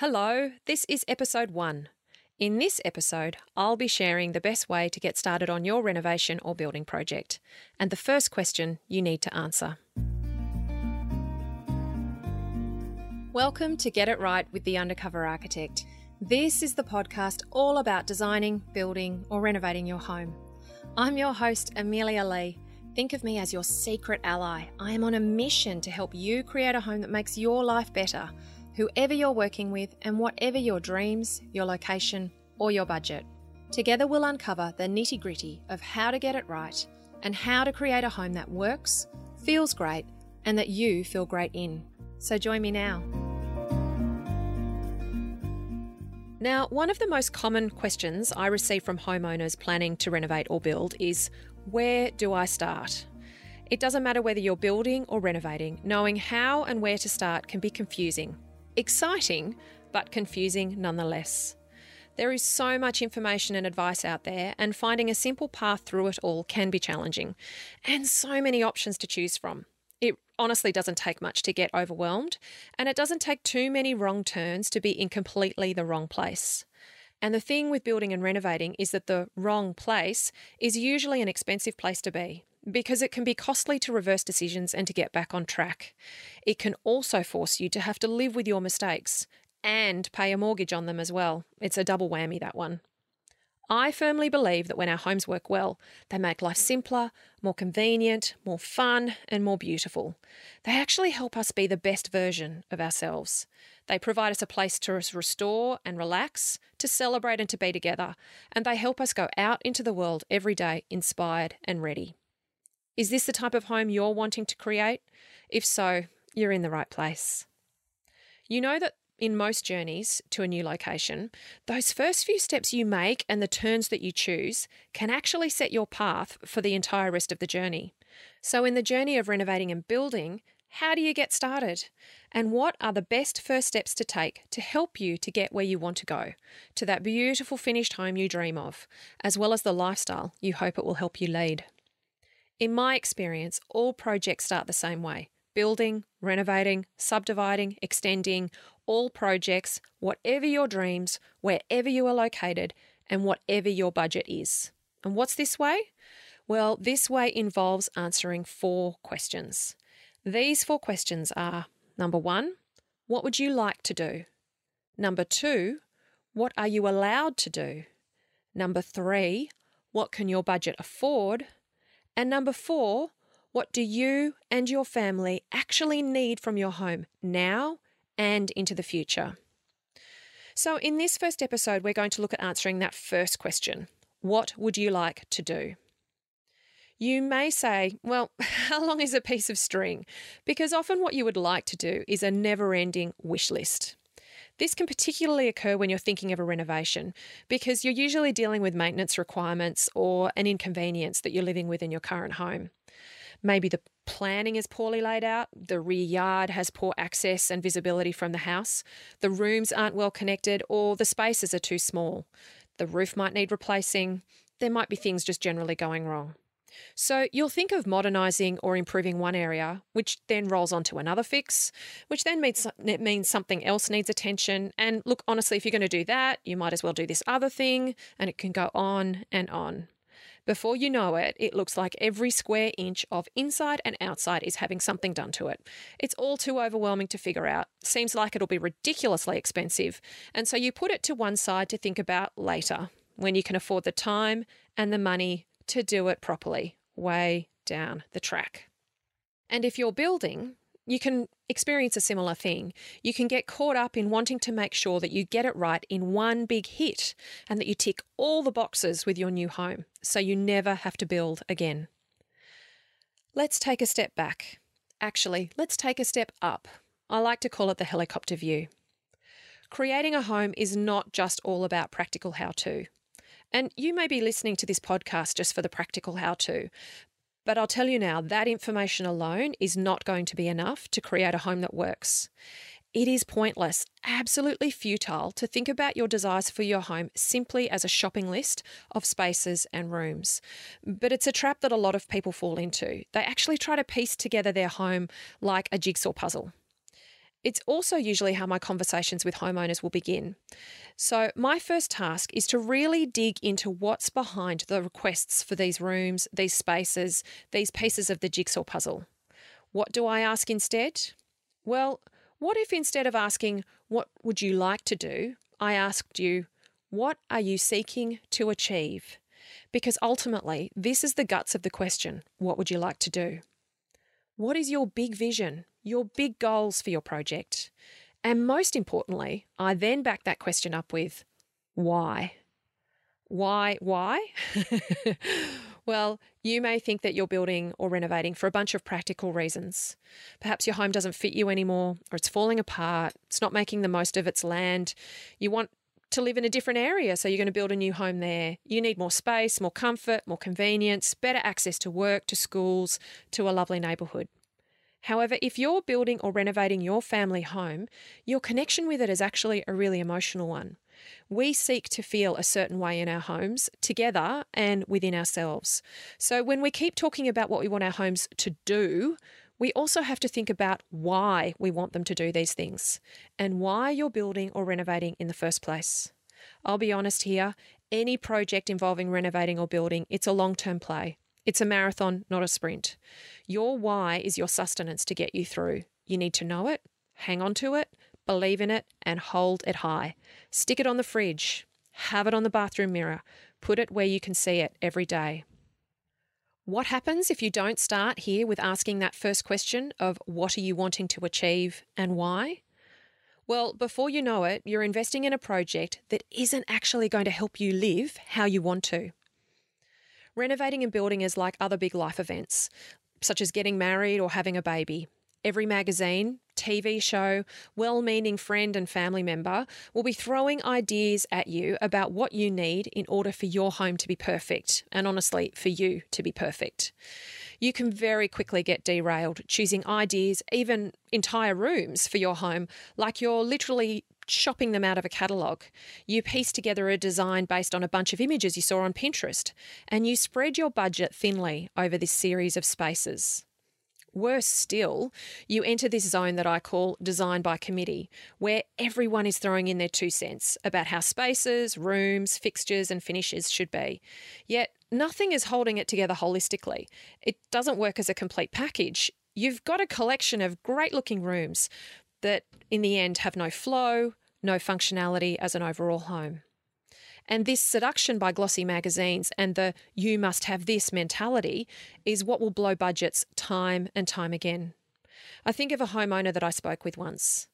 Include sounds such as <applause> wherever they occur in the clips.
Hello, this is episode one. In this episode, I'll be sharing the best way to get started on your renovation or building project, and the first question you need to answer. Welcome to Get It Right with the Undercover Architect. This is the podcast all about designing, building, or renovating your home. I'm your host, Amelia Lee. Think of me as your secret ally. I am on a mission to help you create a home that makes your life better whoever you're working with, and whatever your dreams, your location, or your budget. Together, we'll uncover the nitty gritty of how to get it right and how to create a home that works, feels great, and that you feel great in. So join me now. Now, one of the most common questions I receive from homeowners planning to renovate or build is where do I start? It doesn't matter whether you're building or renovating, knowing how and where to start can be confusing. Exciting, but confusing nonetheless. There is so much information and advice out there, and finding a simple path through it all can be challenging, and so many options to choose from. It honestly doesn't take much to get overwhelmed, and it doesn't take too many wrong turns to be in completely the wrong place. And the thing with building and renovating is that the wrong place is usually an expensive place to be because it can be costly to reverse decisions and to get back on track. It can also force you to have to live with your mistakes and pay a mortgage on them as well. It's a double whammy, that one. I firmly believe that when our homes work well, they make life simpler, more convenient, more fun, and more beautiful. They actually help us be the best version of ourselves. They provide us a place to restore and relax, to celebrate and to be together, and they help us go out into the world every day inspired and ready. Is this the type of home you're wanting to create? If so, you're in the right place. You know that in most journeys to a new location, those first few steps you make and the turns that you choose can actually set your path for the entire rest of the journey. So, in the journey of renovating and building, how do you get started? And what are the best first steps to take to help you to get where you want to go, to that beautiful finished home you dream of, as well as the lifestyle you hope it will help you lead? In my experience, all projects start the same way building, renovating, subdividing, extending, all projects, whatever your dreams, wherever you are located, and whatever your budget is. And what's this way? Well, this way involves answering four questions. These four questions are number one, what would you like to do? Number two, what are you allowed to do? Number three, what can your budget afford? And number four, what do you and your family actually need from your home now and into the future? So, in this first episode, we're going to look at answering that first question What would you like to do? You may say, well, <laughs> how long is a piece of string? Because often what you would like to do is a never ending wish list. This can particularly occur when you're thinking of a renovation because you're usually dealing with maintenance requirements or an inconvenience that you're living with in your current home. Maybe the planning is poorly laid out, the rear yard has poor access and visibility from the house, the rooms aren't well connected, or the spaces are too small. The roof might need replacing, there might be things just generally going wrong. So you'll think of modernising or improving one area, which then rolls onto another fix, which then means mm-hmm. it means something else needs attention. And look, honestly, if you're going to do that, you might as well do this other thing, and it can go on and on. Before you know it, it looks like every square inch of inside and outside is having something done to it. It's all too overwhelming to figure out. Seems like it'll be ridiculously expensive. And so you put it to one side to think about later, when you can afford the time and the money to do it properly, way down the track. And if you're building, you can experience a similar thing. You can get caught up in wanting to make sure that you get it right in one big hit and that you tick all the boxes with your new home so you never have to build again. Let's take a step back. Actually, let's take a step up. I like to call it the helicopter view. Creating a home is not just all about practical how to. And you may be listening to this podcast just for the practical how to. But I'll tell you now, that information alone is not going to be enough to create a home that works. It is pointless, absolutely futile to think about your desires for your home simply as a shopping list of spaces and rooms. But it's a trap that a lot of people fall into. They actually try to piece together their home like a jigsaw puzzle. It's also usually how my conversations with homeowners will begin. So, my first task is to really dig into what's behind the requests for these rooms, these spaces, these pieces of the jigsaw puzzle. What do I ask instead? Well, what if instead of asking, What would you like to do? I asked you, What are you seeking to achieve? Because ultimately, this is the guts of the question What would you like to do? What is your big vision, your big goals for your project? And most importantly, I then back that question up with why? Why? Why? <laughs> well, you may think that you're building or renovating for a bunch of practical reasons. Perhaps your home doesn't fit you anymore, or it's falling apart, it's not making the most of its land. You want to live in a different area, so you're going to build a new home there. You need more space, more comfort, more convenience, better access to work, to schools, to a lovely neighbourhood. However, if you're building or renovating your family home, your connection with it is actually a really emotional one. We seek to feel a certain way in our homes together and within ourselves. So when we keep talking about what we want our homes to do, we also have to think about why we want them to do these things and why you're building or renovating in the first place. I'll be honest here, any project involving renovating or building, it's a long-term play. It's a marathon, not a sprint. Your why is your sustenance to get you through. You need to know it, hang on to it, believe in it, and hold it high. Stick it on the fridge, have it on the bathroom mirror, put it where you can see it every day. What happens if you don't start here with asking that first question of what are you wanting to achieve and why? Well, before you know it, you're investing in a project that isn't actually going to help you live how you want to. Renovating and building is like other big life events, such as getting married or having a baby. Every magazine, TV show, well meaning friend and family member will be throwing ideas at you about what you need in order for your home to be perfect, and honestly, for you to be perfect. You can very quickly get derailed choosing ideas, even entire rooms for your home, like you're literally shopping them out of a catalogue. You piece together a design based on a bunch of images you saw on Pinterest, and you spread your budget thinly over this series of spaces. Worse still, you enter this zone that I call design by committee, where everyone is throwing in their two cents about how spaces, rooms, fixtures, and finishes should be. Yet nothing is holding it together holistically. It doesn't work as a complete package. You've got a collection of great looking rooms that, in the end, have no flow, no functionality as an overall home. And this seduction by glossy magazines and the you must have this mentality is what will blow budgets time and time again. I think of a homeowner that I spoke with once.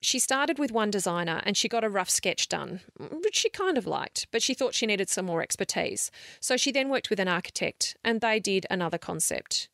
She started with one designer and she got a rough sketch done, which she kind of liked, but she thought she needed some more expertise. So she then worked with an architect and they did another concept.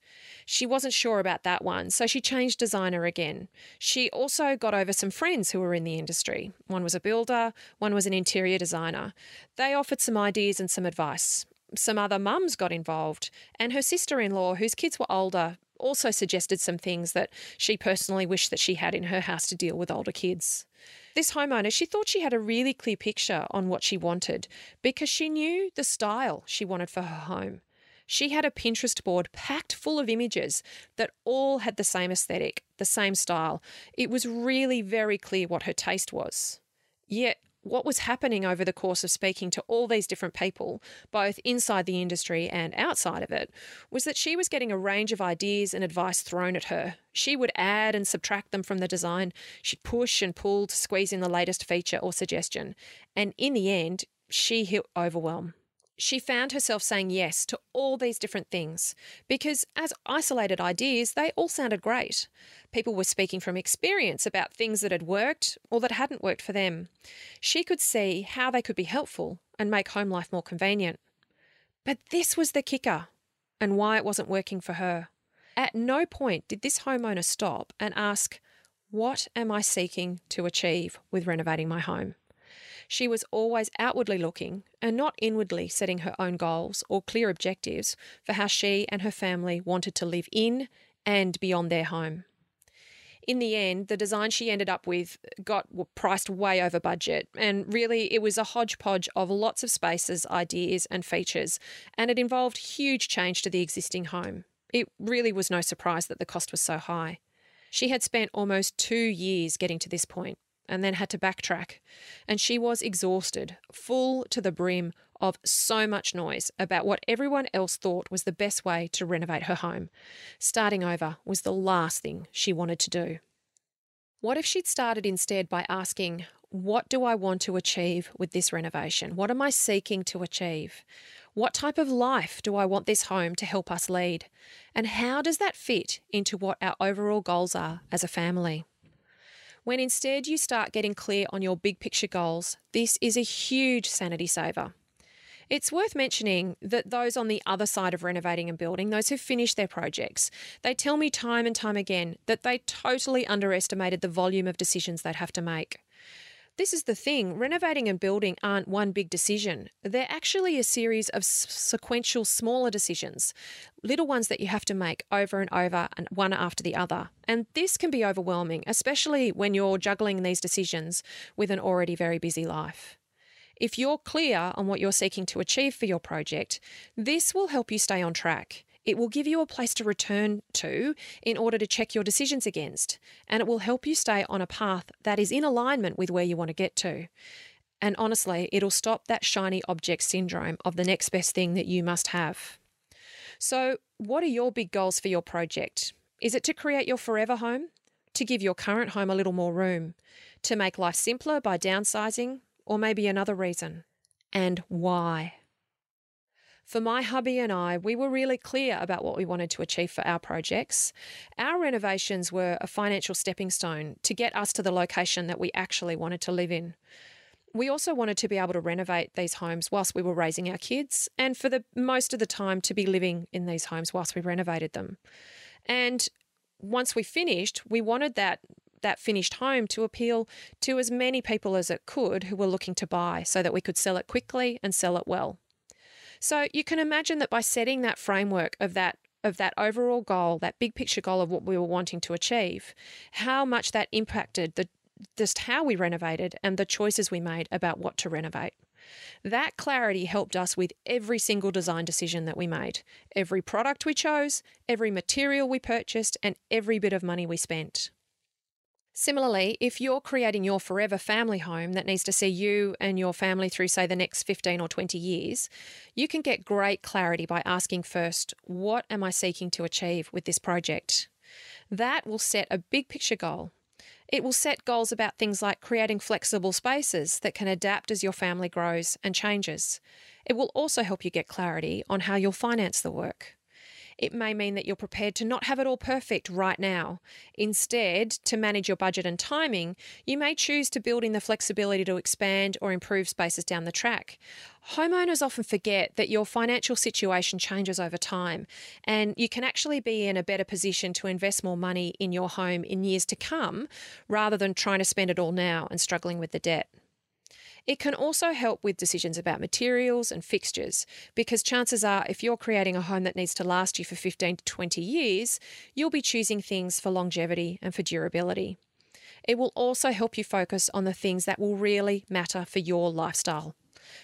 She wasn't sure about that one, so she changed designer again. She also got over some friends who were in the industry. One was a builder, one was an interior designer. They offered some ideas and some advice. Some other mums got involved, and her sister in law, whose kids were older, also suggested some things that she personally wished that she had in her house to deal with older kids. This homeowner, she thought she had a really clear picture on what she wanted because she knew the style she wanted for her home. She had a Pinterest board packed full of images that all had the same aesthetic, the same style. It was really very clear what her taste was. Yet, what was happening over the course of speaking to all these different people, both inside the industry and outside of it, was that she was getting a range of ideas and advice thrown at her. She would add and subtract them from the design. She'd push and pull to squeeze in the latest feature or suggestion. And in the end, she hit overwhelm she found herself saying yes to all these different things because, as isolated ideas, they all sounded great. People were speaking from experience about things that had worked or that hadn't worked for them. She could see how they could be helpful and make home life more convenient. But this was the kicker and why it wasn't working for her. At no point did this homeowner stop and ask, What am I seeking to achieve with renovating my home? She was always outwardly looking and not inwardly setting her own goals or clear objectives for how she and her family wanted to live in and beyond their home. In the end, the design she ended up with got priced way over budget, and really it was a hodgepodge of lots of spaces, ideas, and features, and it involved huge change to the existing home. It really was no surprise that the cost was so high. She had spent almost two years getting to this point and then had to backtrack, and she was exhausted, full to the brim of so much noise about what everyone else thought was the best way to renovate her home. Starting over was the last thing she wanted to do. What if she'd started instead by asking, What do I want to achieve with this renovation? What am I seeking to achieve? What type of life do I want this home to help us lead? And how does that fit into what our overall goals are as a family? When instead you start getting clear on your big picture goals, this is a huge sanity saver. It's worth mentioning that those on the other side of renovating and building, those who finish their projects, they tell me time and time again that they totally underestimated the volume of decisions they'd have to make. This is the thing renovating and building aren't one big decision. They're actually a series of sequential smaller decisions, little ones that you have to make over and over and one after the other. And this can be overwhelming, especially when you're juggling these decisions with an already very busy life. If you're clear on what you're seeking to achieve for your project, this will help you stay on track. It will give you a place to return to in order to check your decisions against, and it will help you stay on a path that is in alignment with where you want to get to. And honestly, it'll stop that shiny object syndrome of the next best thing that you must have. So, what are your big goals for your project? Is it to create your forever home? To give your current home a little more room? To make life simpler by downsizing? or maybe another reason? And why? For my hubby and I, we were really clear about what we wanted to achieve for our projects. Our renovations were a financial stepping stone to get us to the location that we actually wanted to live in. We also wanted to be able to renovate these homes whilst we were raising our kids, and for the most of the time to be living in these homes whilst we renovated them. And once we finished, we wanted that that finished home to appeal to as many people as it could who were looking to buy so that we could sell it quickly and sell it well. So you can imagine that by setting that framework of that of that overall goal, that big picture goal of what we were wanting to achieve, how much that impacted the just how we renovated and the choices we made about what to renovate. That clarity helped us with every single design decision that we made, every product we chose, every material we purchased, and every bit of money we spent. Similarly, if you're creating your forever family home that needs to see you and your family through, say, the next 15 or 20 years, you can get great clarity by asking first, What am I seeking to achieve with this project? That will set a big picture goal. It will set goals about things like creating flexible spaces that can adapt as your family grows and changes. It will also help you get clarity on how you'll finance the work. It may mean that you're prepared to not have it all perfect right now. Instead, to manage your budget and timing, you may choose to build in the flexibility to expand or improve spaces down the track. Homeowners often forget that your financial situation changes over time, and you can actually be in a better position to invest more money in your home in years to come rather than trying to spend it all now and struggling with the debt. It can also help with decisions about materials and fixtures because chances are, if you're creating a home that needs to last you for 15 to 20 years, you'll be choosing things for longevity and for durability. It will also help you focus on the things that will really matter for your lifestyle.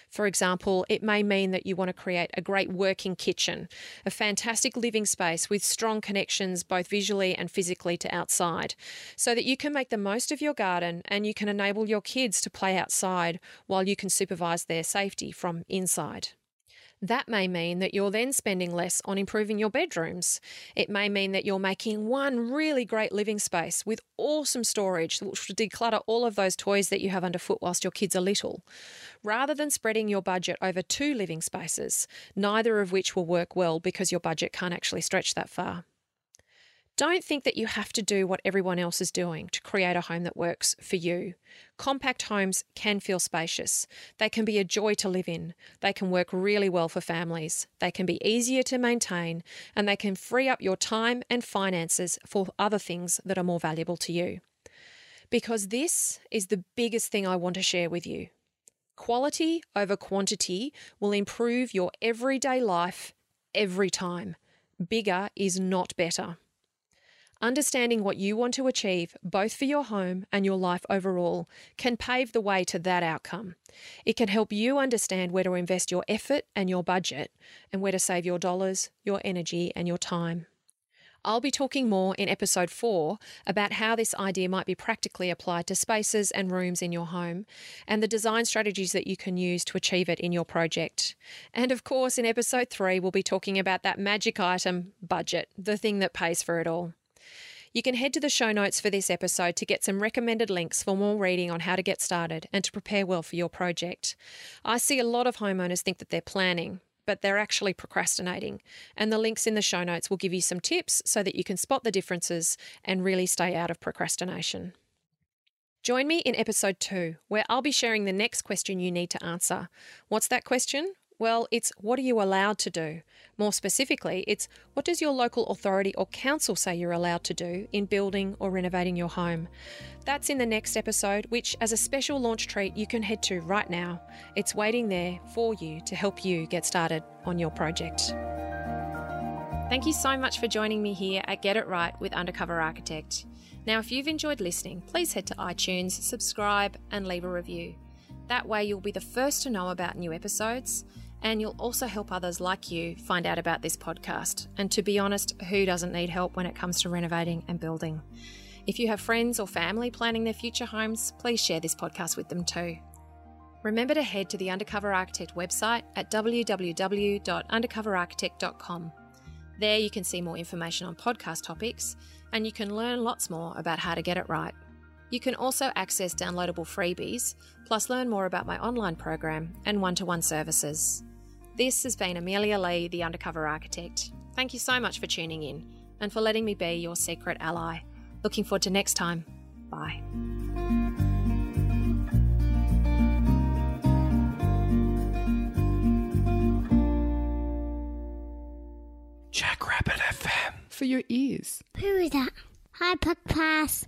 For example, it may mean that you want to create a great working kitchen, a fantastic living space with strong connections both visually and physically to outside, so that you can make the most of your garden and you can enable your kids to play outside while you can supervise their safety from inside. That may mean that you're then spending less on improving your bedrooms. It may mean that you're making one really great living space with awesome storage, which will declutter all of those toys that you have underfoot whilst your kids are little. Rather than spreading your budget over two living spaces, neither of which will work well because your budget can't actually stretch that far. Don't think that you have to do what everyone else is doing to create a home that works for you. Compact homes can feel spacious. They can be a joy to live in. They can work really well for families. They can be easier to maintain, and they can free up your time and finances for other things that are more valuable to you. Because this is the biggest thing I want to share with you. Quality over quantity will improve your everyday life every time. Bigger is not better. Understanding what you want to achieve, both for your home and your life overall, can pave the way to that outcome. It can help you understand where to invest your effort and your budget, and where to save your dollars, your energy, and your time. I'll be talking more in episode 4 about how this idea might be practically applied to spaces and rooms in your home and the design strategies that you can use to achieve it in your project. And of course, in episode 3, we'll be talking about that magic item budget, the thing that pays for it all. You can head to the show notes for this episode to get some recommended links for more reading on how to get started and to prepare well for your project. I see a lot of homeowners think that they're planning, but they're actually procrastinating. And the links in the show notes will give you some tips so that you can spot the differences and really stay out of procrastination. Join me in episode two, where I'll be sharing the next question you need to answer. What's that question? Well, it's what are you allowed to do? More specifically, it's what does your local authority or council say you're allowed to do in building or renovating your home? That's in the next episode, which, as a special launch treat, you can head to right now. It's waiting there for you to help you get started on your project. Thank you so much for joining me here at Get It Right with Undercover Architect. Now, if you've enjoyed listening, please head to iTunes, subscribe, and leave a review. That way, you'll be the first to know about new episodes and you'll also help others like you find out about this podcast. And to be honest, who doesn't need help when it comes to renovating and building? If you have friends or family planning their future homes, please share this podcast with them too. Remember to head to the Undercover Architect website at www.undercoverarchitect.com. There you can see more information on podcast topics and you can learn lots more about how to get it right. You can also access downloadable freebies, plus learn more about my online program and one to one services. This has been Amelia Lee, the Undercover Architect. Thank you so much for tuning in and for letting me be your secret ally. Looking forward to next time. Bye. Jackrabbit FM. For your ears. Who is that? Hi, podcast.